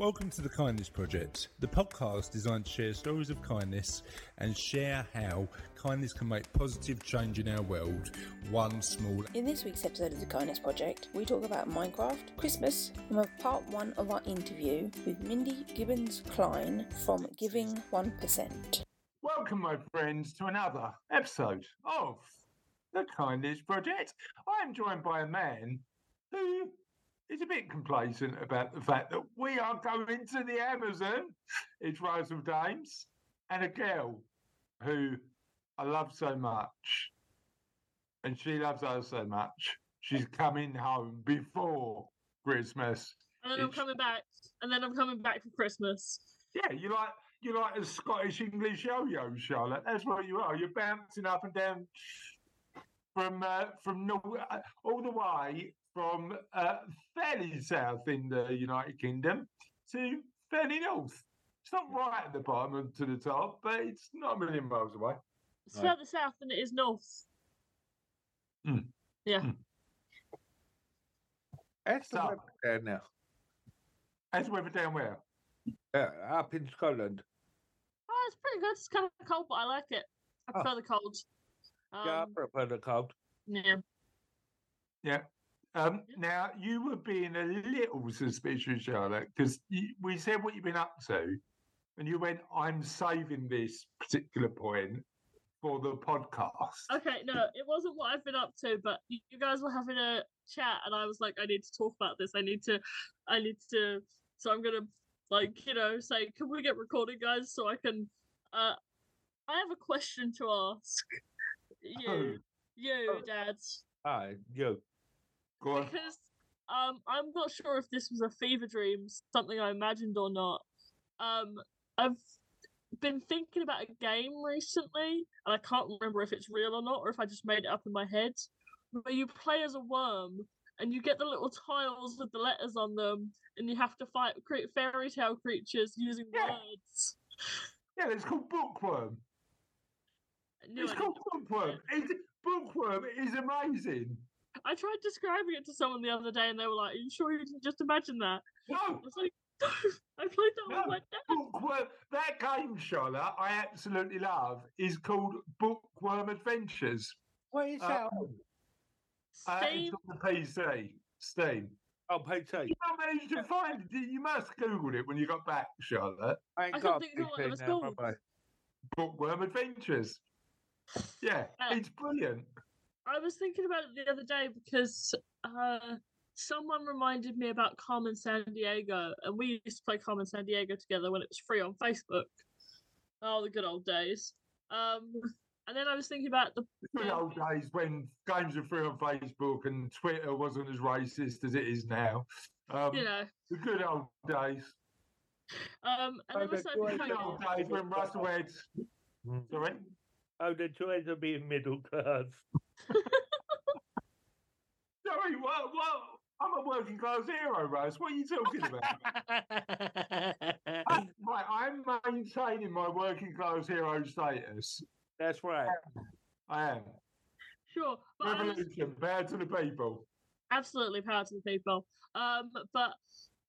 Welcome to the Kindness Project, the podcast designed to share stories of kindness and share how kindness can make positive change in our world, one small. In this week's episode of the Kindness Project, we talk about Minecraft, Christmas, and we have part one of our interview with Mindy Gibbins Klein from Giving 1%. Welcome, my friends, to another episode of the Kindness Project. I am joined by a man who is a bit complacent about the fact that we are going to the Amazon. It's Russell Dames and a girl who I love so much, and she loves us so much. She's coming home before Christmas. And then I'm coming back. And then I'm coming back for Christmas. Yeah, you like you like a Scottish English yo-yo, Charlotte. That's what you are. You're bouncing up and down from uh, from all the way from uh, fairly south in the United Kingdom to fairly north. It's not right at the bottom and to the top, but it's not a million miles away. It's Right. further south than it is north. Mm. Yeah. Mm. That's the So- weather down now. As weather down where? Yeah, up in Scotland. Oh, it's pretty good. It's kind of cold, but I like it. I Oh. prefer the cold. Um, yeah, I prefer the cold. yeah. Yeah. Um, now you were being a little suspicious, Charlotte, because we said what you've been up to, and you went, "I'm saving this particular point for the podcast." Okay, no, it wasn't what I've been up to, but you you guys were having a chat, and I was like, I need to talk about this. I need to, I need to. So I'm gonna, like, you know, say, can we get recording, guys, so I can. Uh, I have a question to ask. You, Oh. you, Oh. Dad. Ah, you. Go on. because um I'm not sure if this was a fever dream, something I imagined or not. Um I've been thinking about a game recently, and I can't remember if it's real or not, or if I just made it up in my head. Where you play as a worm and you get the little tiles with the letters on them, and you have to fight create fairy tale creatures using Yeah. words. Yeah, it's called Bookworm. It's called Bookworm. It's, Bookworm is amazing. I tried describing it to someone the other day, and they were like, "Are you sure you didn't just imagine that?" I No, was like, I played that No. with my dad. Bookworm. That game, Charlotte, I absolutely love, is called Bookworm Adventures. What is that on? Uh, Steam. it's on the PC, Steam. Oh, PT. You not managed to find it. You must Googled it when you got back, Charlotte. I ain't I got couldn't think of what PT it was now, called. Bookworm Adventures. Yeah, Uh, it's brilliant. I was thinking about it the other day because uh, someone reminded me about Carmen San Diego, and we used to play Carmen Sandiego together when it was free on Facebook. Oh, the good old days. Um, and then I was thinking about the The good yeah. old days when games were free on Facebook and Twitter wasn't as racist as it is now. Um, you know, The good old days. um, and Oh, then I the started The thinking good old days when Russell had. Sorry? Oh, the joys of being middle class. Sorry, what? what? I'm a working class hero, Rose. What are you talking about? I- right, I'm maintaining my working class hero status. That's right. I am. sure, but was, Revolution, bad to the people. absolutely power to the people. Um, but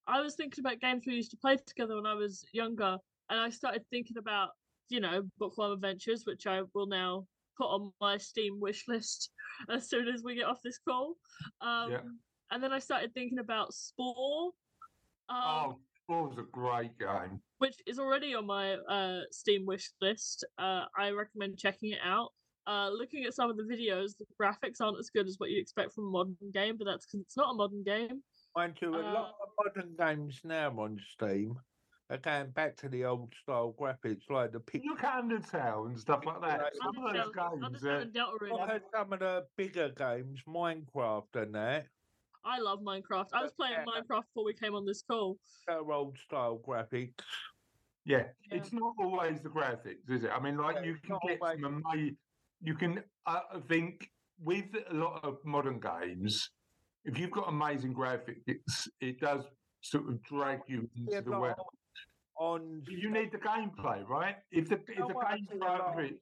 I was thinking about games we used to play together when I was younger, and I started thinking about you know Bookworm Adventures, which I will now put on my Steam wish list as soon as we get off this call. Um, And then I started thinking about Spore. Um, oh, Spore's a great game. which is already on my uh, Steam wish list. Uh, I recommend checking it out. Uh, looking at some of the videos, the graphics aren't as good as what you expect from a modern game, but that's because it's not a modern game. Mind you, a Uh, lot of modern games now on Steam are going back to the old style graphics, like the pic- Look at Undertale and stuff like that. Some of those games. Undertale Uh, and Deltarune. Some of the bigger games, Minecraft and that. I love Minecraft. I was playing Yeah. Minecraft before we came on this call. They're old style graphics. yeah, Yeah. it's not always the graphics, is it? I mean, like Yeah, you can get always. some amazing. You can, uh, I think, with a lot of modern games, if you've got amazing graphics, it does sort of drag you into Yeah, the lot world. On You need the gameplay, right? If the if know the what, I see a gameplay lot of of- it,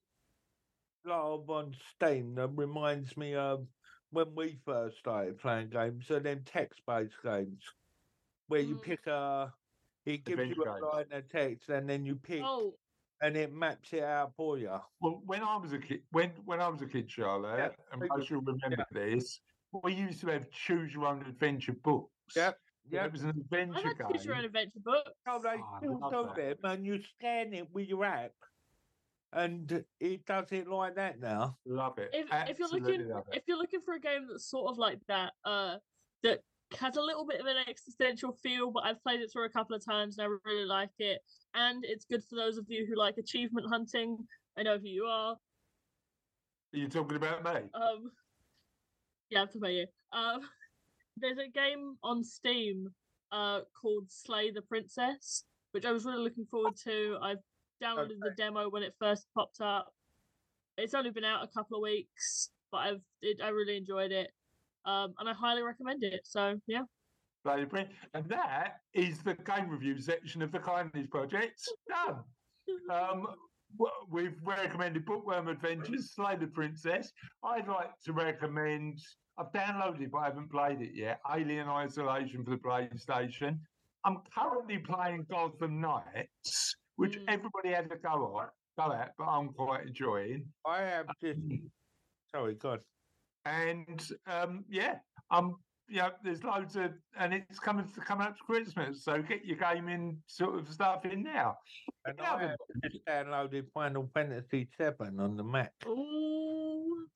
lot of on Steam that reminds me of when we first started playing games, so them text based games where you Mm. pick a It gives Adventure you a games. line of text and then you pick Oh, and it maps it out for you. Well, when I was a kid, when when I was a kid, Charlotte, and very most you'll remember this, we used to have choose your own adventure books. Yep, Yeah, it was an I adventure had to choose your own adventure book. No, they Oh, still do them and you scan it with your app and it does it like that now. Love it. If if you're looking if you're looking for a game that's sort of like that, uh, that has a little bit of an existential feel, but I've played it through a couple of times and I really like it, and it's good for those of you who like achievement hunting. I know who you are. Are you talking about me? Um, yeah, I'm talking about you. Um, there's a game on Steam uh called Slay the Princess, which I was really looking forward to. I've downloaded the demo when it first popped up. It's only been out a couple of weeks, but I've it, I really enjoyed it, um, and I highly recommend it. So yeah, Bloody brilliant. And that is the game review section of the Kindness Project. Done. Um, we've recommended Bookworm Adventures, Slay the Princess. I'd like to recommend, I've downloaded it, but I haven't played it yet, Alien Isolation for the PlayStation. I'm currently playing Gotham Knights, which Mm. everybody had to go at, go at, but I'm quite enjoying. I have just sorry, God. And um, yeah, um, yeah, there's loads of, and it's coming coming up to Christmas, so get your gaming sort of stuff in now. And Yeah, I have just downloaded Final Fantasy Seven on the Mac. Ooh,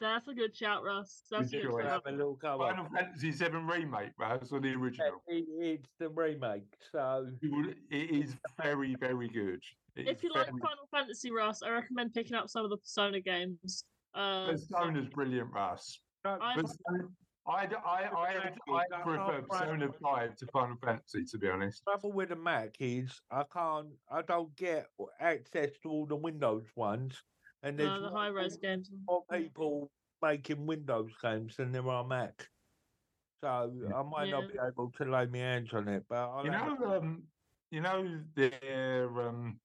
that's a good shout, Russ. That's a good it. shout. Have a little go Final Fantasy VII remake, Raz, or the Yeah, original. it- It's the remake, so It is very, very good. It If is you like Final Fantasy, Russ, I recommend picking up some of the Persona games. Uh, Persona's brilliant, Russ. I- Persona, I, I, I, I, I prefer Persona 5 to Final Fantasy, to be honest. trouble with the Mac is I can't, I don't get access to all the Windows ones, and there's uh, the high res games. more people making Windows games than there are Mac. So I might not be able to lay my hands on it, but I'll You have know, um, you know, they're um,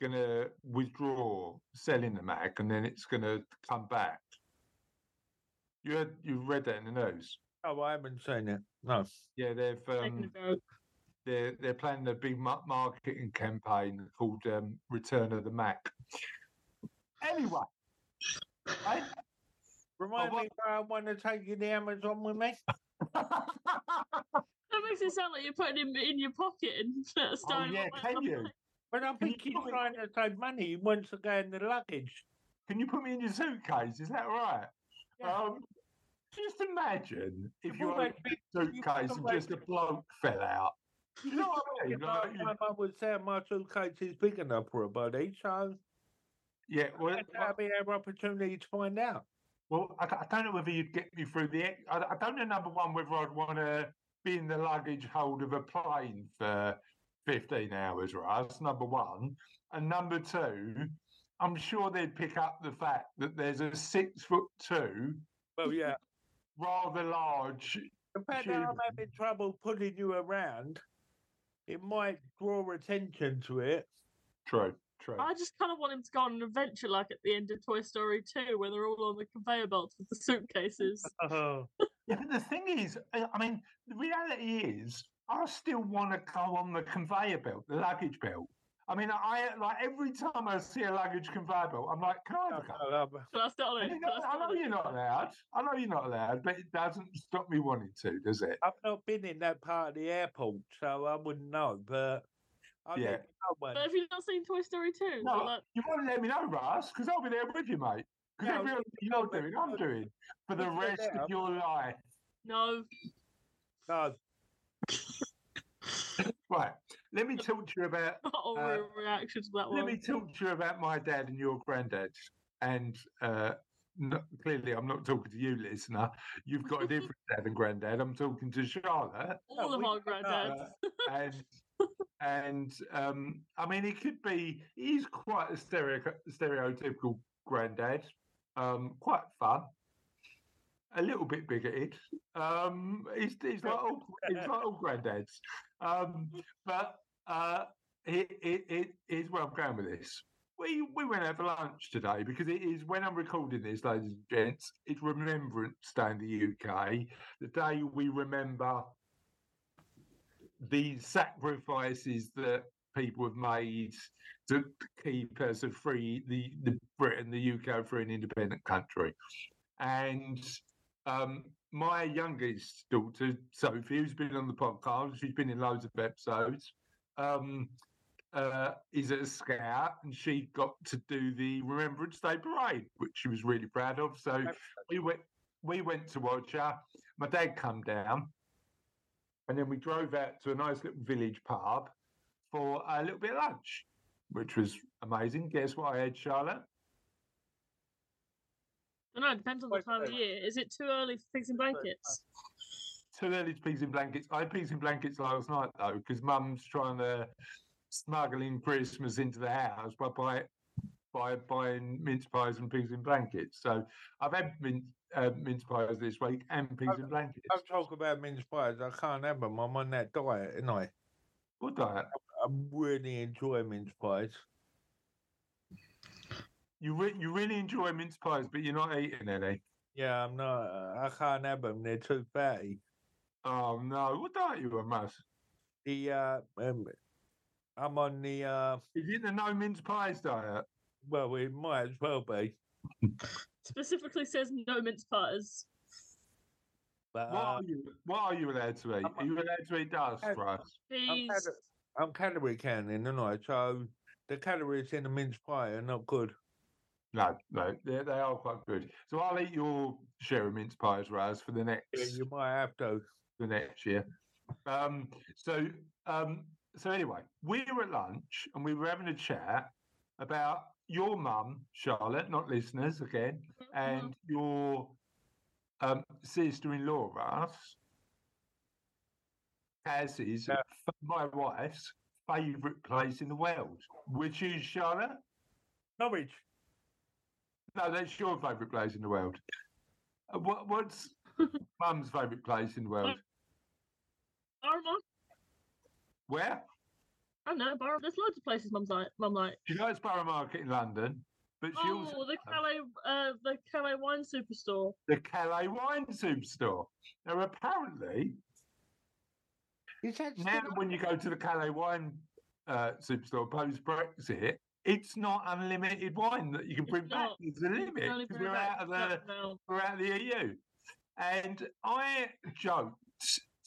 going to withdraw selling the Mac, and then it's going to come back. You heard, you read that in the news. Oh, I haven't seen it. No. Yeah, they've um, they're they're planning a big marketing campaign called um, "Return of the Mac." Anyway, right? Remind what- me where I want to take you to Amazon with me. That makes it sound like you're putting him in your pocket and oh starting. yeah, can you? But I Can you think he's put me- trying to save money. He wants to go in the luggage. Can you put me in your suitcase? Is that right? Yeah. Um, just imagine if You you put opened that your big- suitcase and just a bloke fell out. You know what I mean? If Like, I, you- my mum would say my suitcase is big enough for a body, so yeah, well, that'll be our opportunity to find out. well, I, I don't know whether you'd get me through the. I, I don't know. Number one, whether I'd want to be in the luggage hold of a plane for fifteen hours, Russ. Number one, and number two, I'm sure they'd pick up the fact that there's a six foot two, Well, yeah. rather large. The fact that I'm having trouble pulling you around, it might draw attention to it. True, true. I just kind of want him to go on an adventure like at the end of Toy Story 2, where they're all on the conveyor belts with the suitcases. Oh. Yeah, but the thing is, I I mean, the reality is, I still want to go on the conveyor belt, the luggage belt. I mean, I like every time I see a luggage conveyor belt, I'm like, can I have a go? Can I start on And it? you Can know, I I know you're not allowed. I know you're not allowed, but it doesn't stop me wanting to, does it? I've not been in that part of the airport, so I wouldn't know. But I'll Yeah. let you know when. But have you not seen Toy Story 2? No, Like, you want to let me know, Russ, because I'll be there with you, mate. Because No, everything you're but- doing, I'm doing for the rest that. of your life. no. No, Right. Let me talk to you about Not Uh, real reaction to that Let me talk to you about my dad and your granddad. And uh, no, clearly, I'm not talking to you, listener. You've got a different dad and granddad. I'm talking to Charlotte. all of our don't granddads. And and um, I mean, he could be. He's quite a stereo, stereotypical granddad. Um, quite fun. A little bit bigoted. Um, he's, he's like all, he's like all granddads. Um, but uh, it, it, it is where I'm going with this. We we went out for lunch today because it is when I'm recording this, ladies and gents. It's Remembrance Day in the UK, the day we remember the sacrifices that people have made to keep us a free the, the Britain, the UK for an independent country. And um, my youngest daughter, Sophie, who's been on the podcast, she's been in loads of episodes, um, uh, is a scout and she got to do the Remembrance Day parade, which she was really proud of. So we went we went to watch her. My dad come down and then we drove out to a nice little village pub for a little bit of lunch, which was amazing. Guess what I had, Charlotte? I don't know, it depends on the time of year. Is it too early for pigs and blankets? Too early to pigs in blankets. I had pigs in blankets last night though, because Mum's trying to smuggle in Christmas into the house by by by buying mince pies and pigs in blankets. So I've had mince, uh, mince pies this week and pigs and blankets. Don't talk about mince pies. I can't have them. I'm on that diet, and I What diet? I really enjoy mince pies. You re- you really enjoy mince pies, but you're not eating any. Yeah, I'm not. I can't have them. They're too fatty. Oh no! What diet you on, Mas? The uh, um, I'm on the uh. Is it the no mince pies diet? Well, it might as well be. Specifically says no mince pies. But What uh, are you? What are you allowed to eat? Are you allowed to eat dust, Uh, right? I'm, Cheese. I'm calorie counting, and I so the calories in the mince pie are not good. No, no, they, they are quite good. So I'll eat your share of mince pies, Raz, for the next Yeah, you might have to. the next year. Um, so um, so anyway, we were at lunch and we were having a chat about your mum, Charlotte, not listeners again, and your um, sister-in-law, Russ, as is Yeah. my wife's favourite place in the world, which is Charlotte. Norwich. No, that's your favourite place in the world. Uh, what, what's mum's favourite place in the world? Barma. Where? I don't know, Bar- there's loads of places mum's like mum like. She likes Borough Market in London, but she also Oh, the Calais uh the Calais wine superstore. the Calais Wine Superstore. Now, apparently, Is that now still when you go to the Calais Wine uh, Superstore post Brexit, it's not unlimited wine that you can It's bring back. not. There's a limit because we're out of the that we're out of the EU. And I joked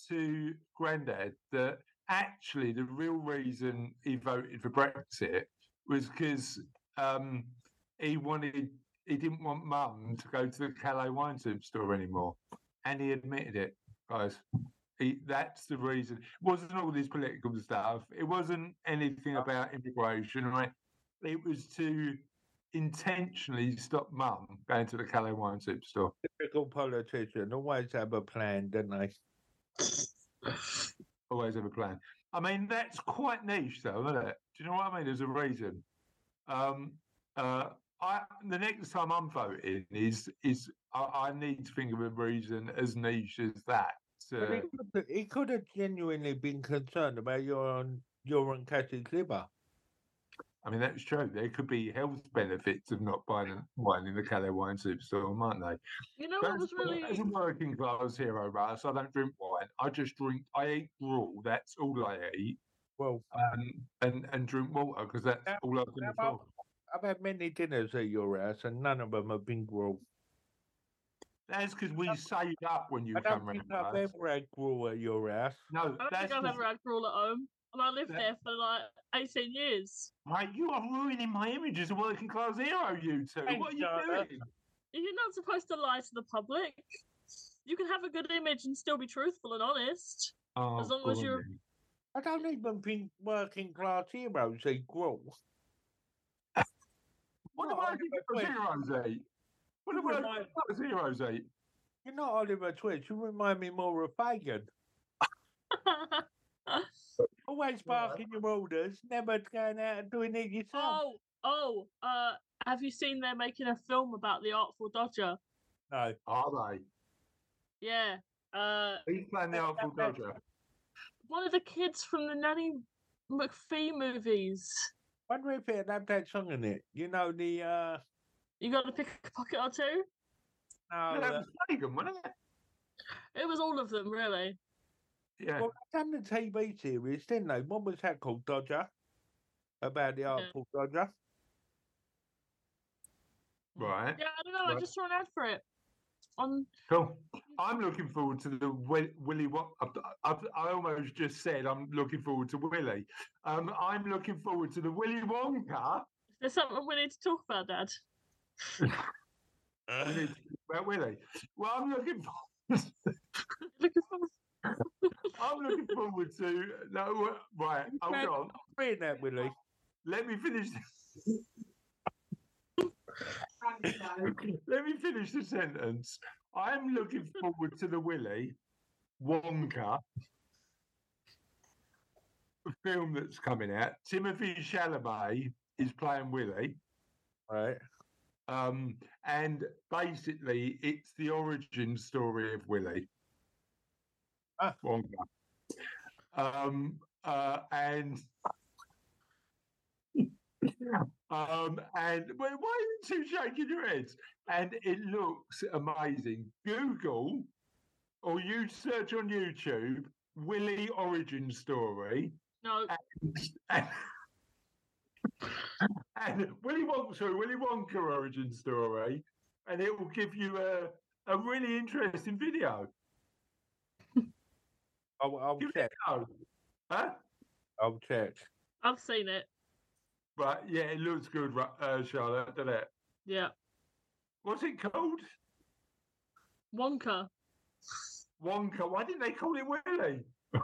to Grandad that actually the real reason he voted for Brexit was because um, he wanted he didn't want Mum to go to the Calais wine store anymore, and he admitted it, guys. He, that's the reason. It wasn't all this political stuff. It wasn't anything about immigration, right? It was to intentionally stop Mum going to the Calais wine store. typical politician? Always have a plan, don't they? Always have a plan. I mean, that's quite niche, though, isn't it? Do you know what I mean? There's a reason. Um, uh, I the next time I'm voting is is I, I need to think of a reason as niche as that. But he could, have genuinely been concerned about your on your Cassie's liver. I mean, that's true. There could be health benefits of not buying wine in the Calais wine superstore, mightn't they? You know But what was as, a- really as a working class hero, Russ, I don't drink wine. I just drink. I eat gruel. That's all I eat, Well, um, and and drink water because that's Now- all I can now, afford. I've had many dinners at your house, and none of them have been gruel. That's because we saved up when you I don't come think round. I've Russ. ever had gruel at your house. No, I don't that's think I've 'cause- ever had gruel at home. And I lived That- there for like 18 years. Mate, you are ruining my image as a working class hero, you two. Thanks, what are you Charlotte. doing? You're not supposed to lie to the public. You can have a good image and still be truthful and honest. Oh, As long as you're- then. I don't even think working class heroes eat gruel. What No, do I working never class went. heroes eat? What do You working remind- heroes eat? You're not Oliver Twist. You remind me more of Fagin. Always barking your orders, never going out and doing it yourself. oh, oh, uh, have you seen they're making a film about the Artful Dodger? No. Are they? Yeah. Uh, He's playing the Artful Dodger. one of the kids from the Nanny McPhee movies. Wonder if it'd have that song in it. You know the uh You got to pick a pocket or two? no, No, that uh, was Fagin, wasn't it? It was all of them, really. Yeah. Well, they done the TV series, didn't they? What was that called? Dodger? About the Artful Dodger? right. Yeah, I don't know. I just saw an ad for it on. Cool. I'm looking forward to the Wi- Willy. What I almost just said. I'm looking forward to Willy. Um, I'm looking forward to the Willy Wonka. Is there something we need to talk about, Dad? We need to talk about Willy. Well, I'm looking. For, Looking forward. I'm looking forward to. No, right. Hold Man. on. Reading that, Willie. Let me finish. Let me finish the sentence. I'm looking forward to the Willy Wonka film that's coming out. Timothée Chalamet is playing Willy. Right. Um, and basically, it's the origin story of Willy Ah. Wonka. Um, uh, and um, and why why are you two shaking your heads? And it looks amazing. Google or you search on YouTube Willy origin story No, and, and Willy Wonka, sorry, Willy Wonka origin story, and it will give you a, a really interesting video. I'll, I'll Give it check. a go. Huh? I'll check. I've seen it. But yeah, it looks good, ri- uh, Charlotte, doesn't it? Yeah, What's it called? Wonka. Wonka. Why didn't they call it Willy? For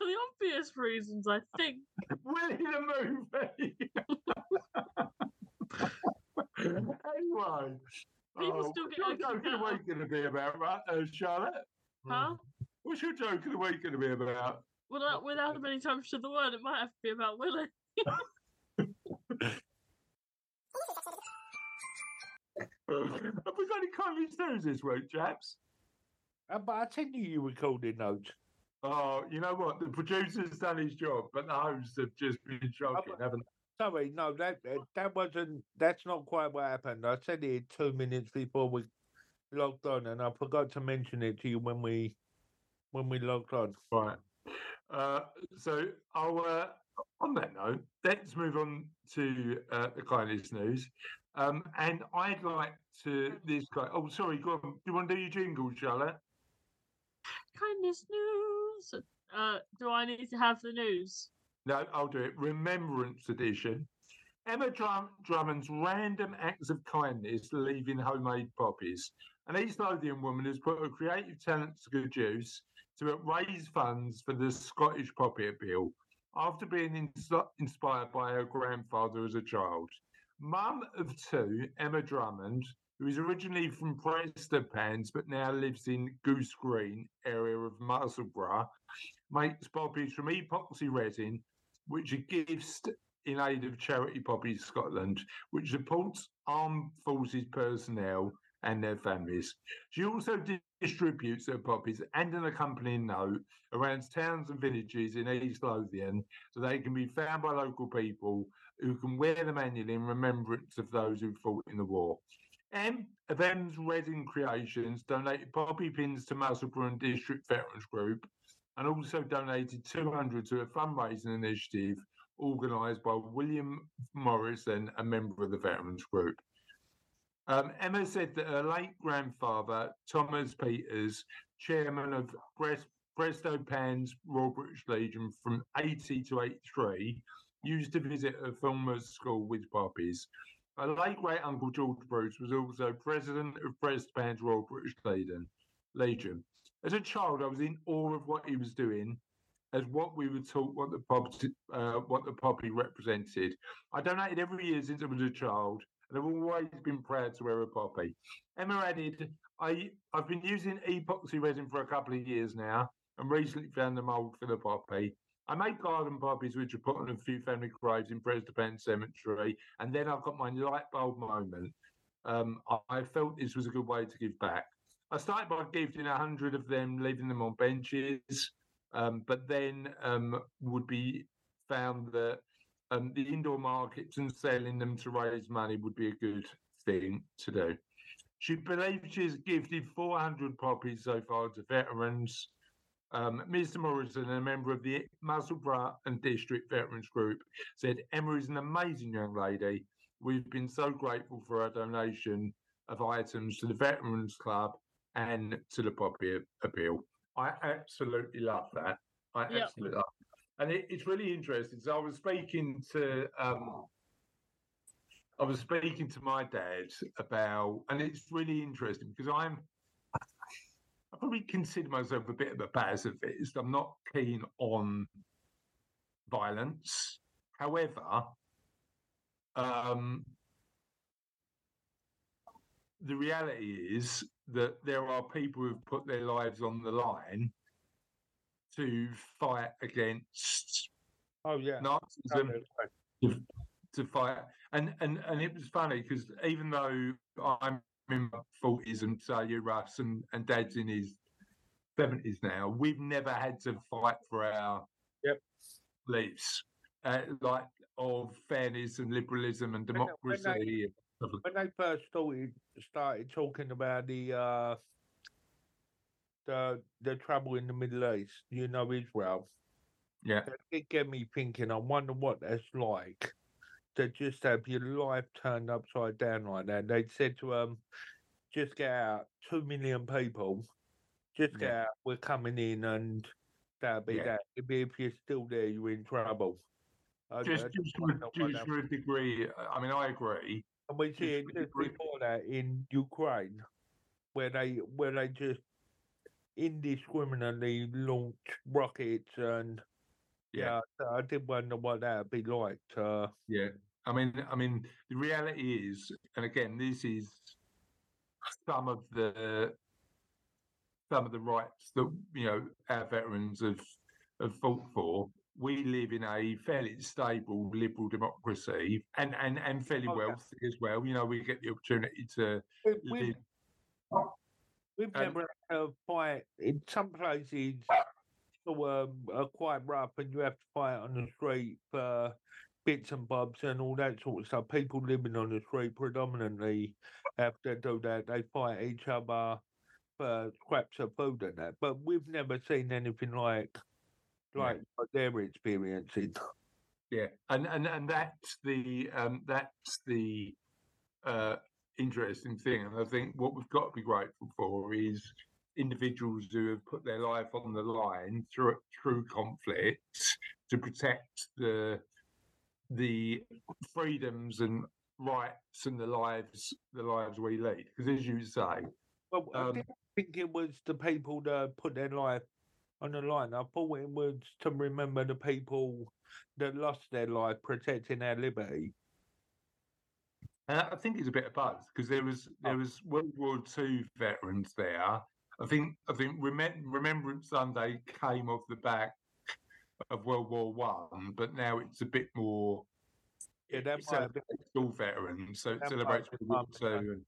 the obvious reasons, I think. Willy the movie. anyway. People oh, still what's get your a joke of kick the out of- week going to be about, right, uh, Charlotte? Huh? What's your joke of the week going to be about? Without, without many times to the word, it might have to be about Willie. Have we got any comments news this week, chaps? Uh, but I tell you, you recorded notes. Oh, you know what? The producer's done his job, but the hosts have just been shocking, haven't they? Sorry, no, that that wasn't. That's not quite what happened. I said it two minutes before we logged on, and I forgot to mention it to you when we when we logged on. Right. Uh, so I'll, uh, on that note, let's move on to uh, the kindness news. Um, and I'd like to this guy. Oh, sorry. Go on. Do you want to do your jingle, Charlotte? Kindness news. Uh, do I need to have the news? No, I'll do it. Remembrance edition. Emma Drum- Drummond's random acts of kindness leaving homemade poppies. An East Lothian woman has put her creative talents to good use to raise funds for the Scottish Poppy Appeal after being ins- inspired by her grandfather as a child. Mum of two, Emma Drummond, who is originally from Prestonpans but now lives in Goose Green area of Musselburgh, makes poppies from epoxy resin, which are gifts in aid of Charity Poppies Scotland, which supports armed forces personnel and their families. She also distributes her poppies and an accompanying note around towns and villages in East Lothian so they can be found by local people who can wear them annually in remembrance of those who fought in the war. M of M's Resin Creations donated poppy pins to Musselburgh District Veterans Group and also donated 200 to a fundraising initiative organised by William Morrison, a member of the Veterans Group. Um, Emma said that her late grandfather, Thomas Peters, chairman of Brest, Brestow Pans Royal British Legion from 80 to 83, used to visit a former school with puppies. Her late great uncle George Bruce was also president of Breast Pans Royal British Legion. Legion. As a child, I was in awe of what he was doing, as what we were taught what the poppy, uh, what the poppy represented. I donated every year since I was a child, and I've always been proud to wear a poppy. Emma added, I, I've been using epoxy resin for a couple of years now, and recently found the mould for the poppy. I make garden poppies which are put on a few family graves in Preston Cemetery, and then I've got my light bulb moment. Um, I, felt this was a good way to give back. I started by gifting a hundred of them, leaving them on benches, um, but then um, would be found that um, the indoor markets and selling them to raise money would be a good thing to do. She believes she's gifted 400 poppies so far to veterans Um, Mr. Morrison, a member of the Musselburgh and District Veterans Group, said Emma is an amazing young lady. We've been so grateful for her donation of items to the Veterans Club and to the Poppy Appeal. I absolutely love that. I Yep. absolutely love. And it, it's really interesting. So I was speaking to um, I was speaking to my dad about, and it's really interesting because I'm, I probably consider myself a bit of a pacifist. I'm not keen on violence. However, um, the reality is that there are people who've put their lives on the line to fight against Oh yeah. Nazism Totally. to fight. And and and it was funny because even though I'm in my forties and so you Russ and, and Dad's in his seventies now, we've never had to fight for our Yep. beliefs, uh, like of fairness and liberalism and they- when they- democracy. and stuff like- when they first started started talking about the uh the the trouble in the Middle East, you know, Israel, Yeah, that did get me thinking. I wonder what that's like to just have your life turned upside down like that. They said to um, just get out, two million people, just get Yeah. out. We're coming in, and that'll be Yeah. that. If if you're still there, you're in trouble. I- just I just, to, a- just for a degree. I mean, I agree. And we see it just before that in Ukraine, where they where they just indiscriminately launch rockets and Yeah. yeah, I did wonder what that'd be like. Uh, Yeah, I mean, I mean, the reality is, and again, this is some of the some of the rights that you know our veterans have have fought for. We live in a fairly stable liberal democracy, and and and fairly Oh, yeah. wealthy as well. You know, we get the opportunity to we, live. We've and- never had fight in some places. So, um, are quite rough, and you have to fight on the street for bits and bobs and all that sort of stuff. People living on the street predominantly have to do that. They fight each other for scraps of food and that. But we've never seen anything like Yeah. like what they're experiencing. Yeah, and and and that's the um, that's the uh, interesting thing, and I think what we've got to be grateful for is individuals who have put their life on the line through through conflict to protect the the freedoms and rights and the lives the lives we lead. Because as you say, Well, I Um, didn't think it was the people that put their life on the line. I thought it was to remember the people that lost their life protecting their liberty. And I think it's a bit of both because there was there Oh. was World War Two veterans there. I think I think Remem- Remembrance Sunday came off the back of World War One, but now it's a bit more. Yeah, that celebrates all veterans, so it celebrates World War Two.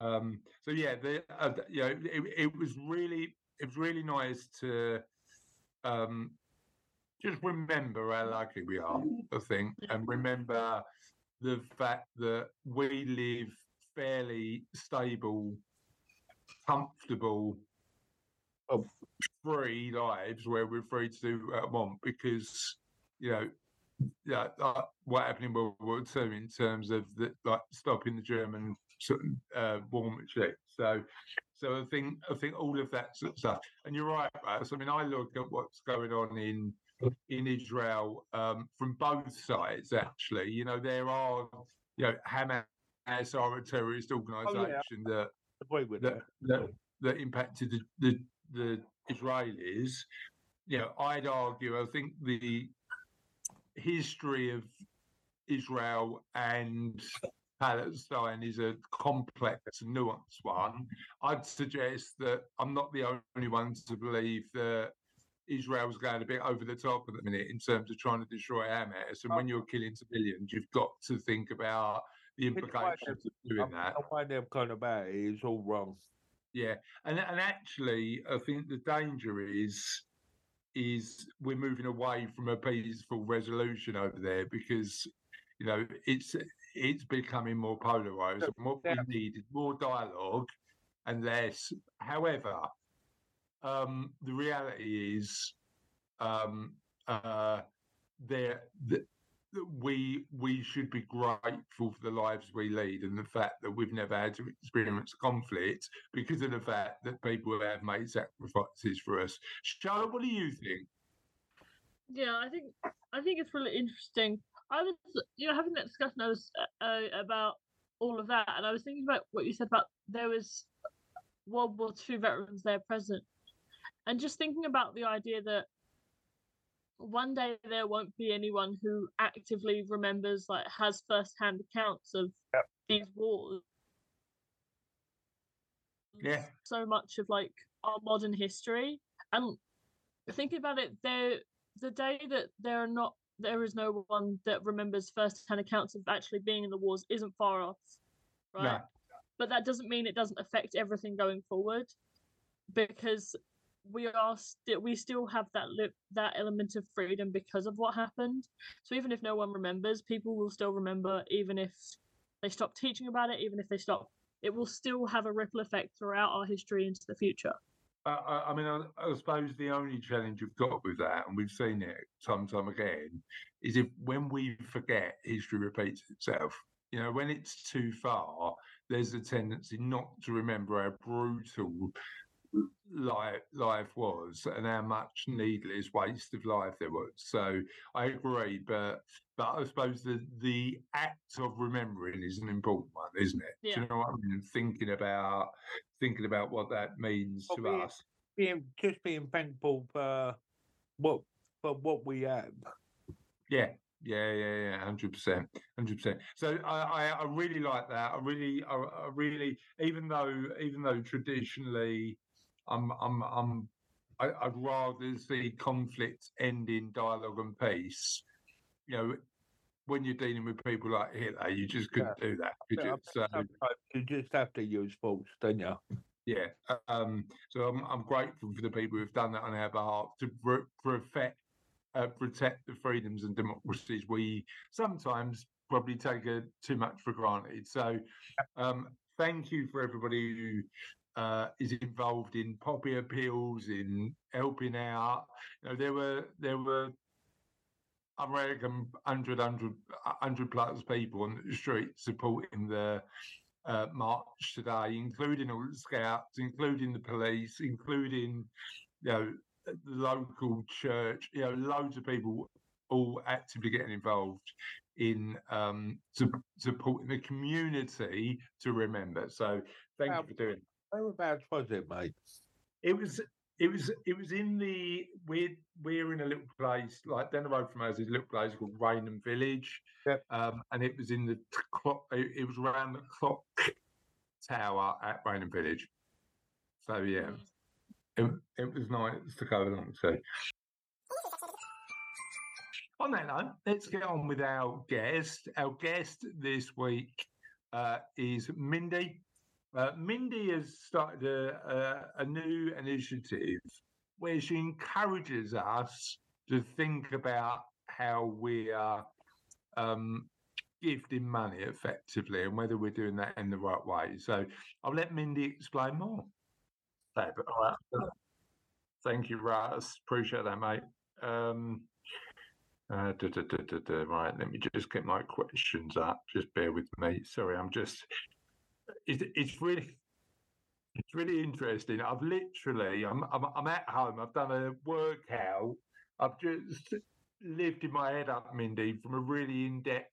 Um, so yeah, the uh, you know it, it was really it was really nice to um, just remember how lucky we are. I think, and remember the fact that we live fairly stable, comfortable, Oh. free lives where we're free to do what we want because you know yeah, like what happened in World War Two in terms of the like stopping the German sort of, uh, war machine. So, so I think I think all of that sort of stuff. And you're right, Russ. I mean, I look at what's going on in in Israel um, from both sides. Actually, you know, there are you know Hamas are a terrorist organisation that agree with that that. that, that impacted the, the the Israelis. You know, I'd argue. I think the history of Israel and Palestine is a complex and nuanced one. I'd suggest that I'm not the only one to believe that Israel's going a bit over the top at the minute in terms of trying to destroy Hamas. And when you're killing civilians, you've got to think about the implications of doing that. Way they've gone about it is all wrong. Yeah, and and actually, I think the danger is is we're moving away from a peaceful resolution over there because you know it's it's becoming more polarized. And what we need is more dialogue and less. However, um, the reality is um, uh, there the, we we should be grateful for the lives we lead and the fact that we've never had to experience conflict because of the fact that people have made sacrifices for us. Charlotte, what do you think? Yeah, I think I think it's really interesting. I was, you know, having that discussion I was uh, uh, about all of that, and I was thinking about what you said about there was World War II veterans there present, and just thinking about the idea that one day there won't be anyone who actively remembers, like, has first-hand accounts of Yep. these wars. Yeah. So much of like our modern history, and thinking about it, there the day that there are not there is no one that remembers first-hand accounts of actually being in the wars isn't far off, right? No. But that doesn't mean it doesn't affect everything going forward, because we are still we still have that li- that element of freedom because of what happened. So even if no one remembers, people will still remember, even if they stop teaching about it, even if they stop. It will still have a ripple effect throughout our history into the future. Uh, I, I mean, I, I suppose the only challenge we've got with that, and we've seen it time and time again, is if when we forget, history repeats itself. You know, when it's too far, there's a tendency not to remember how brutal life life was and how much needless waste of life there was. So I agree, but but I suppose the the act of remembering is an important one, isn't it? Do Yeah. you know what I mean? Thinking about thinking about what that means to Well, we- us. Being just being thankful for what for what we have. Yeah, yeah, yeah, yeah, hundred percent, hundred percent. So I, I, I really like that. I really, I, I really, even though, even though traditionally, I'm, I'm, I'm, I, I'd rather see conflict end in dialogue and peace. You know, when you're dealing with people like Hitler, you just couldn't do that. Could Yeah, you? So you just have to use force, don't you? yeah, um, so I'm, I'm grateful for the people who've done that on our behalf to pr- protect, uh, protect the freedoms and democracies we sometimes probably take uh, too much for granted. So, um, thank you for everybody who uh, is involved in poppy appeals, in helping out. You know, there were there were I reckon 100, 100, 100 plus people on the street supporting the uh, march today, including all the scouts, including the police, including you know the local church. You know, loads of people all actively getting involved in um, su- supporting the community to remember. So thank Wow. you for doing. Whereabouts was it, mate? It was it was it was in the we're we're in a little place like down the road from us is a little place called Raynham Village. Yep. Um, and it was in the t- clock. It, it was around the clock tower at Raynham Village. So yeah, it, it was nice to go along to. On that note, let's get on with our guest. Our guest this week uh, is Mindy. Uh, Mindy has started a, a, a new initiative where she encourages us to think about how we are um, gifting money effectively and whether we're doing that in the right way. So I'll let Mindy explain more. Thank you, Russ. Appreciate that, mate. Um, uh, duh, duh, duh. Right, let me just get my questions up. Just bear with me. Sorry, I'm just. It's, it's really, it's really interesting. I've literally, I'm, I'm, I'm at home. I've done a workout. I've just lived in my head up, Mindy, from a really in-depth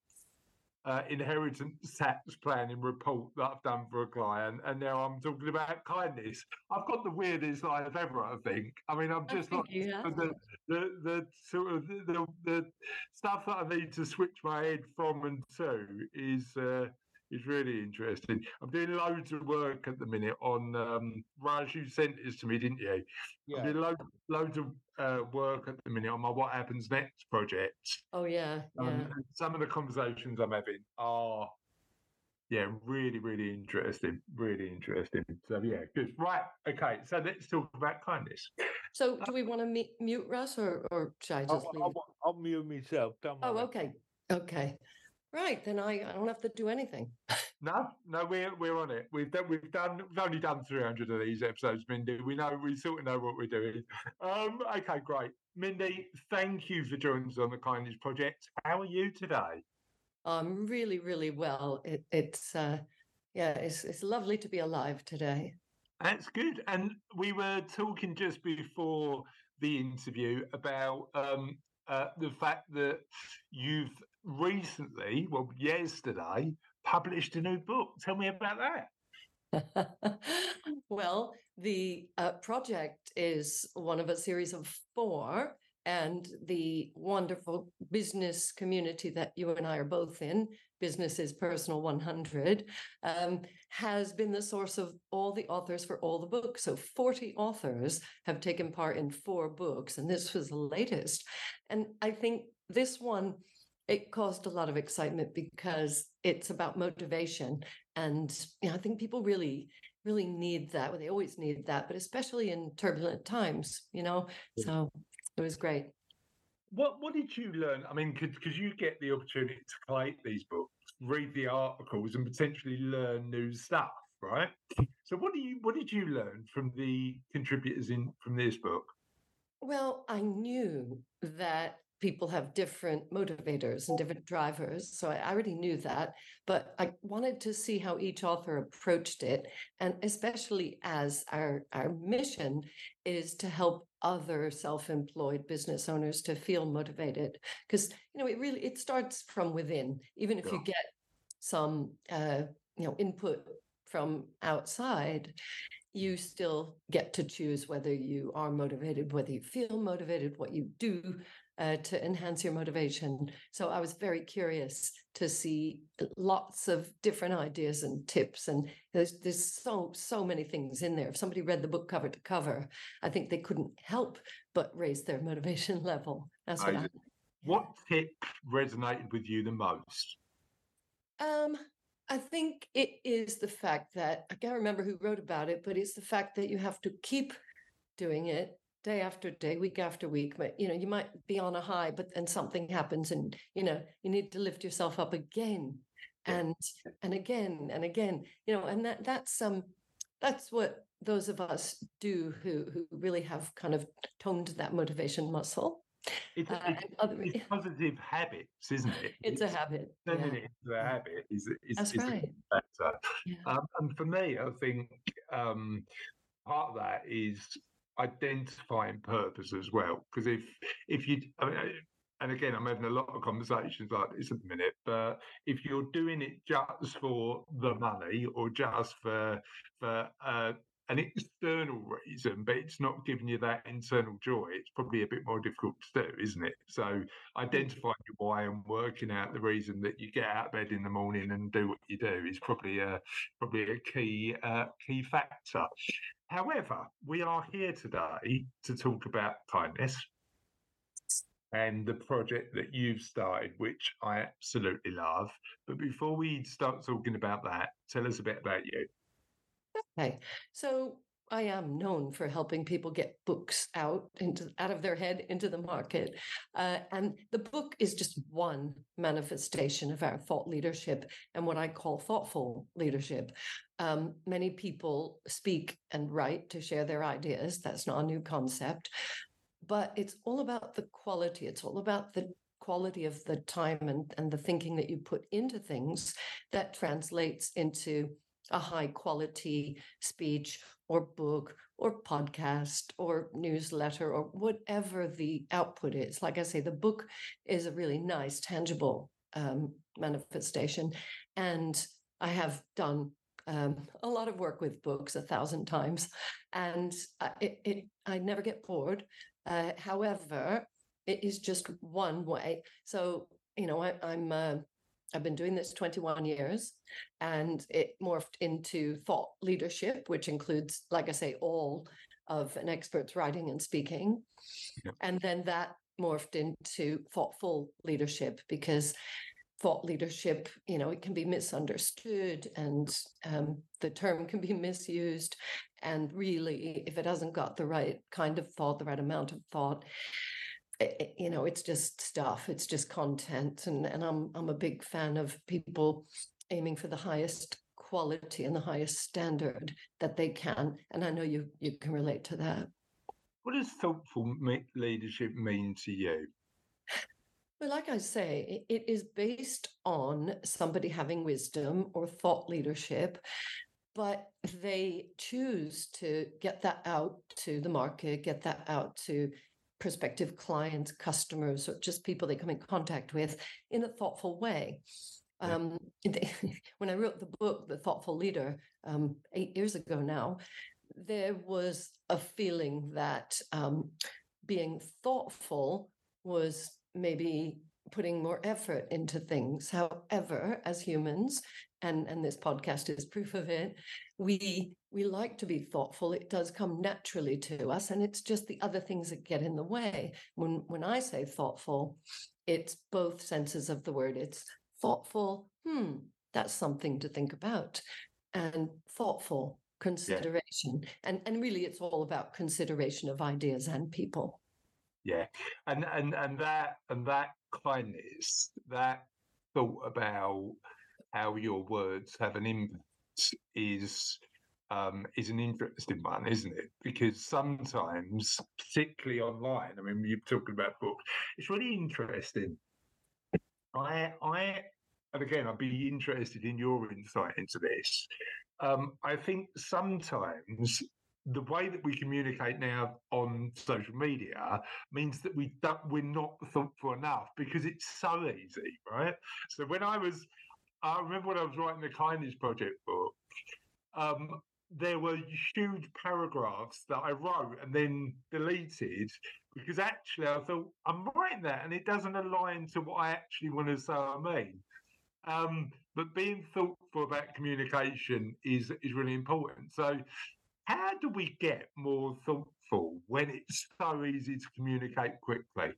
uh, inheritance tax planning report that I've done for a client, and now I'm talking about kindness. I've got the weirdest life ever. I think. I mean, I'm just like the, the the sort of the, the the stuff that I need to switch my head from and to is uh, is really interesting. I'm doing loads of work at the minute on um, Raj. You sent this to me, didn't you? I'm Yeah. doing loads loads of uh, work at the minute on my What Happens Next project. Oh yeah, Um, yeah. some of the conversations I'm having are, yeah, really, really interesting. Really interesting. So, yeah, good. Right. Okay. So, let's talk about kindness. So do we want to mute Russ or or should I I'll, just leave? I'll, it? I'll mute myself. Don't Oh, worry. okay, okay. Right, then I, I don't have to do anything. No, no, we're we're on it. We've done we've done we've only done three hundred of these episodes, Mindy. We know we sort of know what we're doing. Um, okay, great, Mindy. Thank you for joining us on the Kindness Project. How are you today? I'm really, really well. It, it's uh, yeah, it's it's lovely to be alive today. That's good. And we were talking just before the interview about um, uh, the fact that you've recently, well, yesterday, published a new book. Tell me about that. well, the uh, project is one of a series of four, and the wonderful business community that you and I are both in, Business is Personal 100, um, has been the source of all the authors for all the books. So 40 authors have taken part in four books, and this was the latest. And I think this one it caused a lot of excitement because it's about motivation. And you know, i think people really really need that well, they always need that but especially in turbulent times you know? So it was great. What what did you learn? I mean because you get the opportunity to collate these books read the articles and potentially learn new stuff right? So what do you what did you learn from the contributors in from this book? Well i knew that people have different motivators and different drivers. So I already knew that, but I wanted to see how each author approached it. And especially as our, our mission is to help other self-employed business owners to feel motivated. Because, you know, it really, it starts from within, even if yeah. you get some, uh, you know, input from outside, you still get to choose whether you are motivated, whether you feel motivated, what you do uh, to enhance your motivation. So I was very curious to see lots of different ideas and tips, and there's there's so so many things in there. If somebody read the book cover to cover, I think they couldn't help but raise their motivation level. That's what I. What tip resonated with you the most? Um, I think it is the fact that I can't remember who wrote about it, but it's the fact that you have to keep doing it day after day, week after week. But you know, you might be on a high, but then something happens, and you know, you need to lift yourself up again and and again and again. You know, and that that's um that's what those of us do who who really have kind of toned that motivation muscle. It's, uh, it's, other, it's positive habits, isn't it? It's, it's a habit. Turning yeah. it into a habit is, is, That's is right. better. Yeah. Um, and for me, I think um, part of that is identifying purpose as well. Because if if you, I mean, and again, I'm having a lot of conversations like this at the minute. But if you're doing it just for the money or just for for uh, an external reason, but it's not giving you that internal joy, it's probably a bit more difficult to do, isn't it? So identifying your why and working out the reason that you get out of bed in the morning and do what you do is probably a probably a key uh, key factor. However, we are here today to talk about kindness and the project that you've started, which I absolutely love. But before we start talking about that, tell us a bit about you. Okay. So I am known for helping people get books out into out of their head into the market, uh, and the book is just one manifestation of our thought leadership and what I call thoughtful leadership. Um, many people speak and write to share their ideas. That's not a new concept, but it's all about the quality. It's all about the quality of the time and, and the thinking that you put into things that translates into a high quality speech or book or podcast or newsletter or whatever the output is. Like I say, the book is a really nice, tangible um, manifestation. And I have done um, a lot of work with books a thousand times, and it, it, I never get bored. Uh, however, it is just one way. So, you know, I, am I've been doing this 21 years and it morphed into thought leadership, which includes, like I say, all of an expert's writing and speaking. And then that morphed into thoughtful leadership because thought leadership, you know, it can be misunderstood and um, the term can be misused. And really, if it hasn't got the right kind of thought, the right amount of thought, you know, it's just stuff. It's just content, and and I'm I'm a big fan of people aiming for the highest quality and the highest standard that they can. And I know you you can relate to that. What does thoughtful leadership mean to you? Well, like I say, it is based on somebody having wisdom or thought leadership, but they choose to get that out to the market, get that out to prospective clients, customers, or just people they come in contact with in a thoughtful way. Yeah. Um, when I wrote the book, The Thoughtful Leader, um, eight years ago now, there was a feeling that um, being thoughtful was maybe putting more effort into things. However, as humans, and and this podcast is proof of it, we we like to be thoughtful. It does come naturally to us, and it's just the other things that get in the way. When when I say thoughtful, it's both senses of the word. It's thoughtful. Hmm, that's something to think about, and thoughtful consideration. And and really, it's all about consideration of ideas and people. Yeah, and and and that and that kindness, that thought about how your words have an impact is um, is an interesting one, isn't it? Because sometimes, particularly online, I mean, you're talking about books. It's really interesting. I I and again, I'd be interested in your insight into this. Um, I think sometimes the way that we communicate now on social media means that we don't, we're not thoughtful enough because it's so easy, right? So when I was, I remember when I was writing the Kindness Project book, um, there were huge paragraphs that I wrote and then deleted because actually I thought I'm writing that and it doesn't align to what I actually want to say. I mean, um, but being thoughtful about communication is is really important. So how do we get more thoughtful when it's so easy to communicate quickly?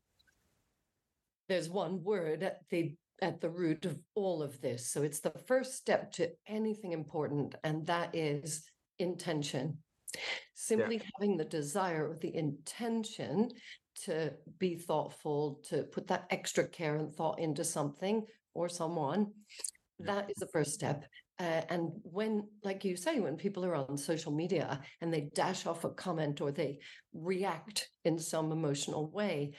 there's one word at the at the root of all of this so it's the first step to anything important and that is intention simply having the desire or the intention to be thoughtful to put that extra care and thought into something or someone Yeah. that is the first step uh, and when like you say when people are on social media and they dash off a comment or they react in some emotional way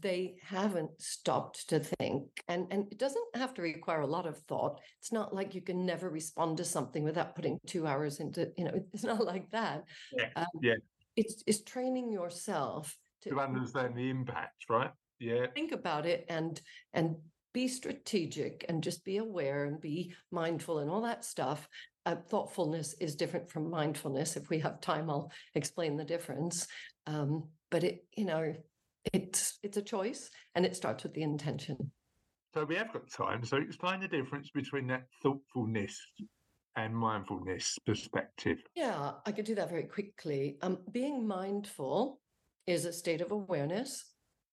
they haven't stopped to think. And and it doesn't have to require a lot of thought. It's not like you can never respond to something without putting two hours into you know it's not like that. Yeah, um, yeah. it's it's training yourself to To understand the impact, right? Yeah, think about it and and be strategic and just be aware and be mindful and all that stuff. Uh, thoughtfulness is different from mindfulness. If we have time i'll explain the difference. Um, but it you know it's it's a choice and it starts with the intention. So we have got time. So explain the difference between that thoughtfulness and mindfulness perspective. yeah i could do that very quickly. Um, being mindful is a state of awareness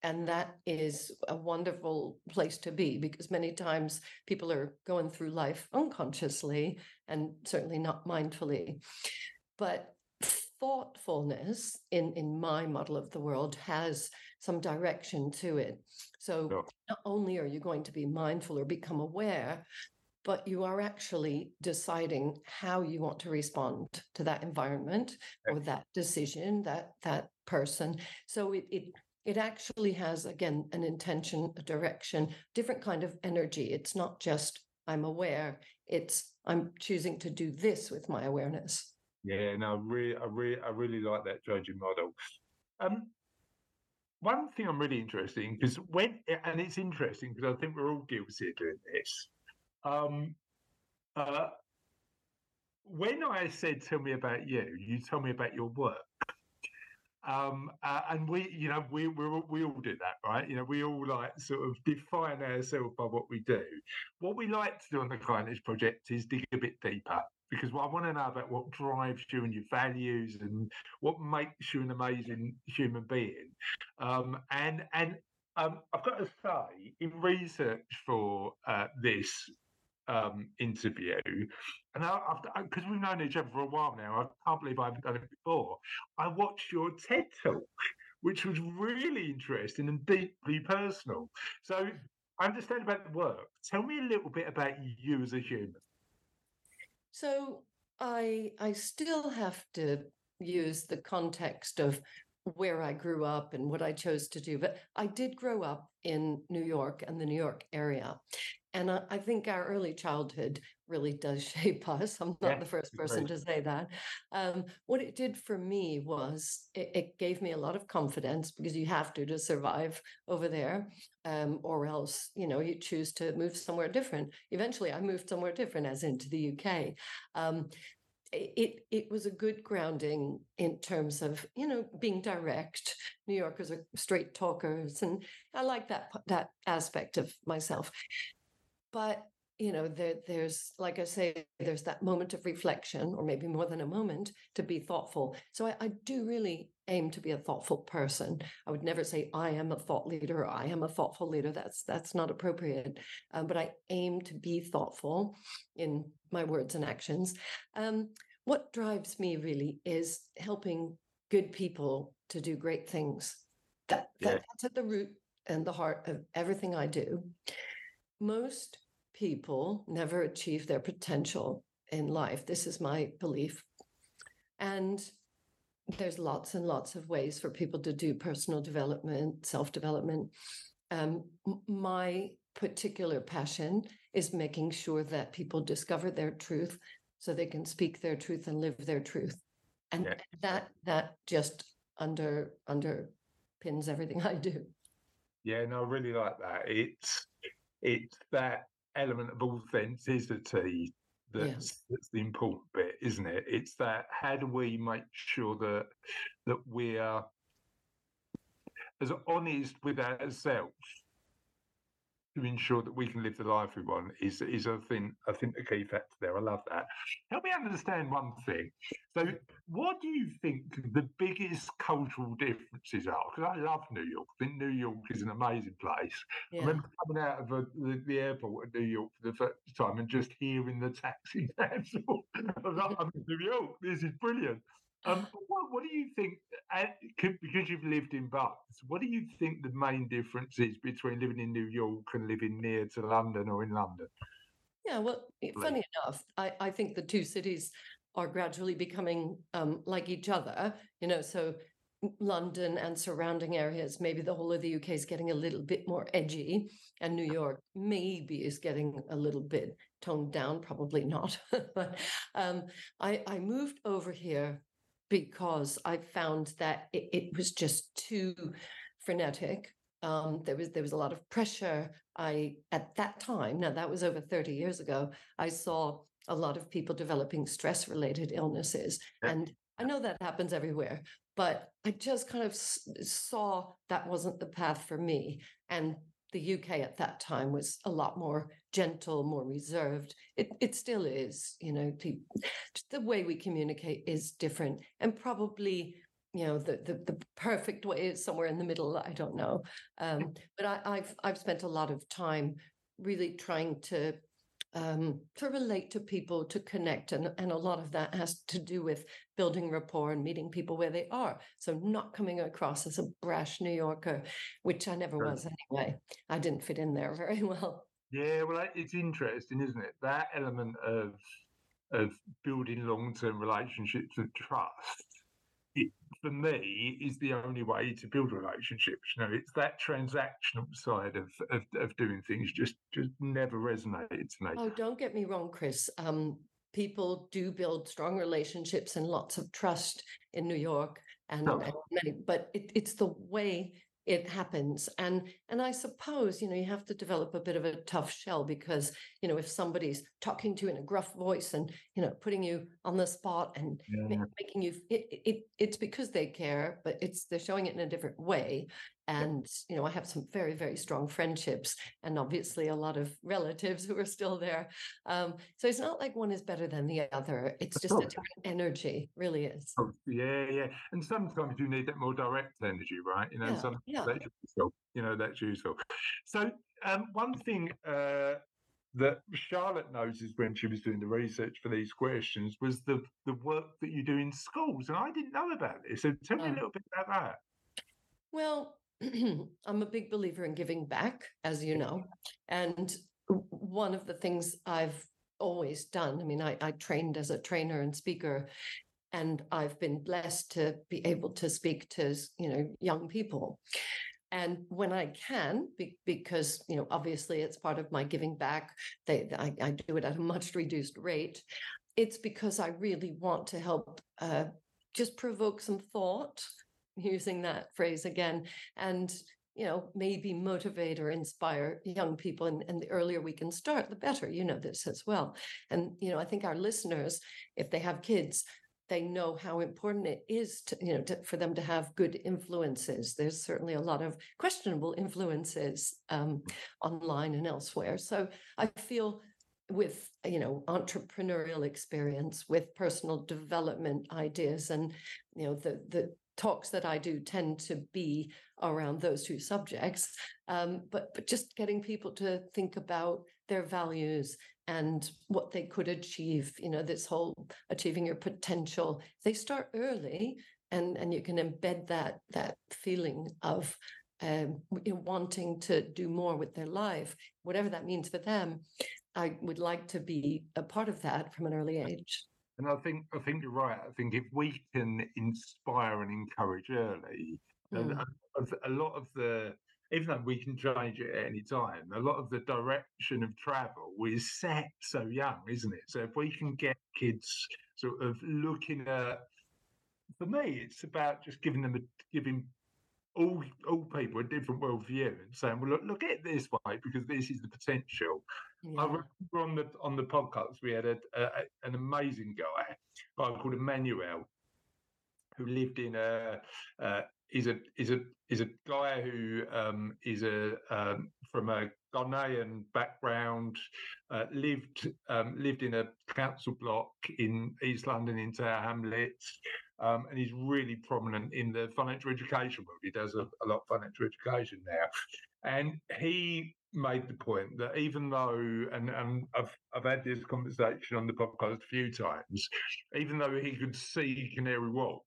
and that is a wonderful place to be because many times people are going through life unconsciously and certainly not mindfully. But thoughtfulness in in my model of the world has some direction to it. So not only are you going to be mindful or become aware but you are actually deciding how you want to respond to that environment or that decision that that person. So it it it actually has again an intention a direction different kind of energy it's not just i'm aware it's i'm choosing to do this with my awareness Yeah, no, I really, I really, I really like that judging model. Um, one thing I'm really interested in because when, and it's interesting because I think we're all guilty of doing this. Um, uh, when I said, "Tell me about you," you tell me about your work. Um, uh, and we, you know, we we we all do that, right? You know, we all like sort of define ourselves by what we do. What we like to do on the Kindness Project is dig a bit deeper because what I want to know about what drives you and your values and what makes you an amazing human being. Um, and and um, I've got to say, in research for uh, this um, interview, and because we've known each other for a while now, I can't believe I haven't done it before. I watched your TED talk, which was really interesting and deeply personal. So I understand about the work. Tell me a little bit about you as a human. So I I still have to use the context of where I grew up and what I chose to do. But I did grow up in New York and the New York area. And I, I think our early childhood really does shape us. I'm not Yeah, the first person to say that. Um, what it did for me was it, it gave me a lot of confidence because you have to to survive over there, um, or else you know you choose to move somewhere different. Eventually, I moved somewhere different, as into the UK. Um, it it was a good grounding in terms of you know being direct. New Yorkers are straight talkers, and I like that that aspect of myself. But you know, there there's like I say, there's that moment of reflection, or maybe more than a moment, to be thoughtful. So I, I do really aim to be a thoughtful person. I would never say I am a thought leader or I am a thoughtful leader. That's that's not appropriate. Um, but I aim to be thoughtful in my words and actions. Um, what drives me really is helping good people to do great things. That, Yeah. that that's at the root and the heart of everything I do. Most people never achieve their potential in life. This is my belief. And there's lots and lots of ways for people to do personal development, self development. Um, my particular passion is making sure that people discover their truth so they can speak their truth and live their truth. And Yeah. that that just under underpins everything I do. Yeah, no, I really like that. It's it's that element of authenticity that's that's the important bit, isn't it? It's that how do we make sure that that we are as honest with ourselves to ensure that we can live the life we want is is I think I think the key factor there. I love that. Help me understand one thing. So, what do you think the biggest cultural differences are? Because I love New York. I think New York is an amazing place. I Yeah. remember coming out of a, the, the airport at New York for the first time and just hearing the taxi cabs. I was like, I'm in New York. This is brilliant. Um, what, what do you think? uh, Because you've lived in both, what do you think the main difference is between living in New York and living near to London or in London? Yeah, well, funny enough, I, I think the two cities are gradually becoming um, like each other. You know, so London and surrounding areas, maybe the whole of the UK is getting a little bit more edgy, and New York maybe is getting a little bit toned down. Probably not, but um, I, I moved over here because I found that it, it was just too frenetic. Um, there was there was a lot of pressure. I at that time, now that was over 30 years ago, I saw a lot of people developing stress related illnesses. And I know that happens everywhere, but I just kind of s- saw that wasn't the path for me. And the UK at that time was a lot more gentle, more reserved. It it still is, you know, just the way we communicate is different and probably you know the, the the perfect way is somewhere in the middle i don't know um but I, i've i've spent a lot of time really trying to um to relate to people to connect and and a lot of that has to do with building rapport and meeting people where they are. So not coming across as a brash new yorker which i never was anyway. I didn't fit in there very well. Yeah, well, it's interesting, isn't it? That element of of building long term relationships and trust, it, for me, is the only way to build relationships. You know, it's that transactional side of of, of doing things just just never resonated to me. Oh, don't get me wrong, Chris. Um, people do build strong relationships and lots of trust in New York and, Oh. and many, but it, it's the way it happens. And and I suppose, you know, you have to develop a bit of a tough shell because, you know, if somebody's talking to you in a gruff voice and, you know, putting you on the spot and Yeah. making you it, it it- it's because they care, but it's they're showing it in a different way. And you know, I have some very, very strong friendships and obviously a lot of relatives who are still there. Um, so it's not like one is better than the other. It's just a different energy, really is. Oh, yeah, yeah. And sometimes you need that more direct energy, right? You know, Yeah, some yeah. that's useful. You know, that's useful. So, um, one thing uh, that Charlotte noticed when she was doing the research for these questions was the the work that you do in schools, and I didn't know about this. So, tell me a Oh. little bit about that. Well, I'm a big believer in giving back, as you know. And one of the things I've always done, I mean, I, I trained as a trainer and speaker, and I've been blessed to be able to speak to, you know, young people. And when I can, be, because you know, obviously it's part of my giving back. They, I, I do it at a much reduced rate. It's because I really want to help, uh, just provoke some thought, using that phrase again, and you know, maybe motivate or inspire young people. And, and the earlier we can start, the better. You know this as well. And you know, I think our listeners, if they have kids, they know how important it is to you know to, for them to have good influences. There's certainly a lot of questionable influences um, online and elsewhere. So i feel with you know entrepreneurial experience with personal development ideas and you know the the talks that i do tend to be around those two subjects. Um, but but just getting people to think about their values and what they could achieve you know this whole achieving your potential. They start early and and you can embed that that feeling of um, wanting to do more with their life whatever that means for them. I would like to be a part of that from an early age. And i think i think you're right. I think if we can inspire and encourage early mm. a, a lot of the even though we can change it at any time, a lot of the direction of travel is set so young, isn't it? So if we can get kids sort of looking at, for me, it's about just giving them a giving all all people a different worldview and saying, well, look, look at this way because this is the potential. Yeah. I remember on the on the podcast we had a, a, an amazing guy, a guy called Emmanuel, who lived in a, a is a is a is a guy who um, is a um, from a Ghanaian background, uh, lived um, lived in a council block in East London in Tower Hamlets, um, and he's really prominent in the financial education world. He does a, a lot of financial education now, and he made the point that even though, and, and I've I've had this conversation on the podcast a few times, even though he could see Canary Wharf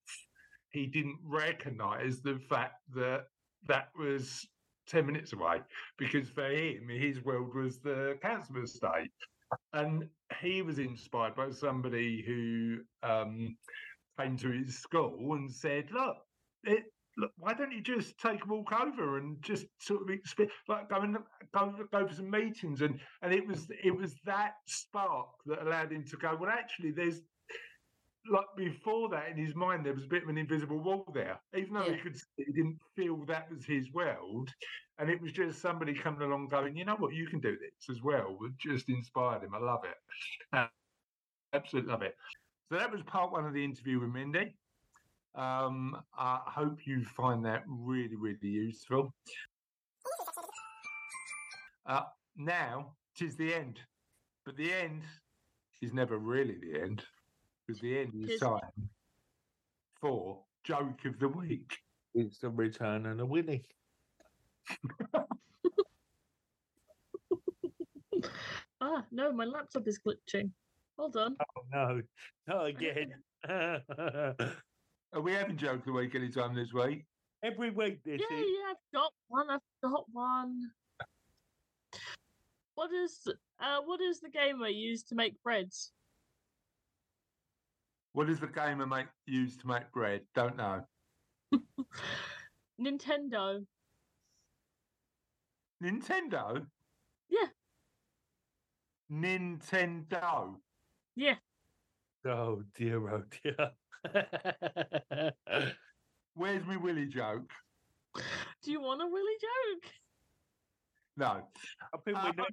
he didn't recognize the fact that that was 10 minutes away because for him, his world was the council estate. And he was inspired by somebody who um, came to his school and said, Look, it, look, why don't you just take a walk over and just sort of exp- like go and go, go for some meetings and and it was it was that spark that allowed him to go well actually there's like before that in his mind there was a bit of an invisible wall there. Even though yeah. he could see, he didn't feel that was his world and it was just somebody coming along going you know what? You can do this as well it just inspired him. I love it. Uh, absolutely love it. So that was part one of the interview with mindy. Um, i hope you find that really really useful. Uh, now tis the end. But the end is never really the end because the end is time for joke of the week. It's the return and a winning. ah, no, my laptop is glitching. Hold on. Oh no, not again. Are we having joke of the week anytime this week? Every week this yeah, is. Yeah, I've got one. I've got one. What is uh what is the game I use to make breads? What does the gamer make use to make bread? Don't know. Nintendo. Nintendo? Yeah. Nintendo. Yeah. Oh dear, oh dear. Where's my Willy joke? Do you want a Willy joke? No. I think we know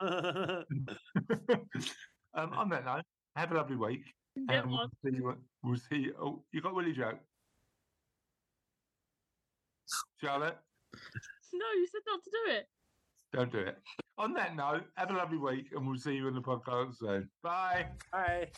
that um, on that note, have a lovely week. Get um, one. We'll see, what, we'll see. Oh, you got Willie Joe? Charlotte? No, you said not to do it. Don't do it. On that note, have a lovely week and we'll see you in the podcast soon. Bye. Bye.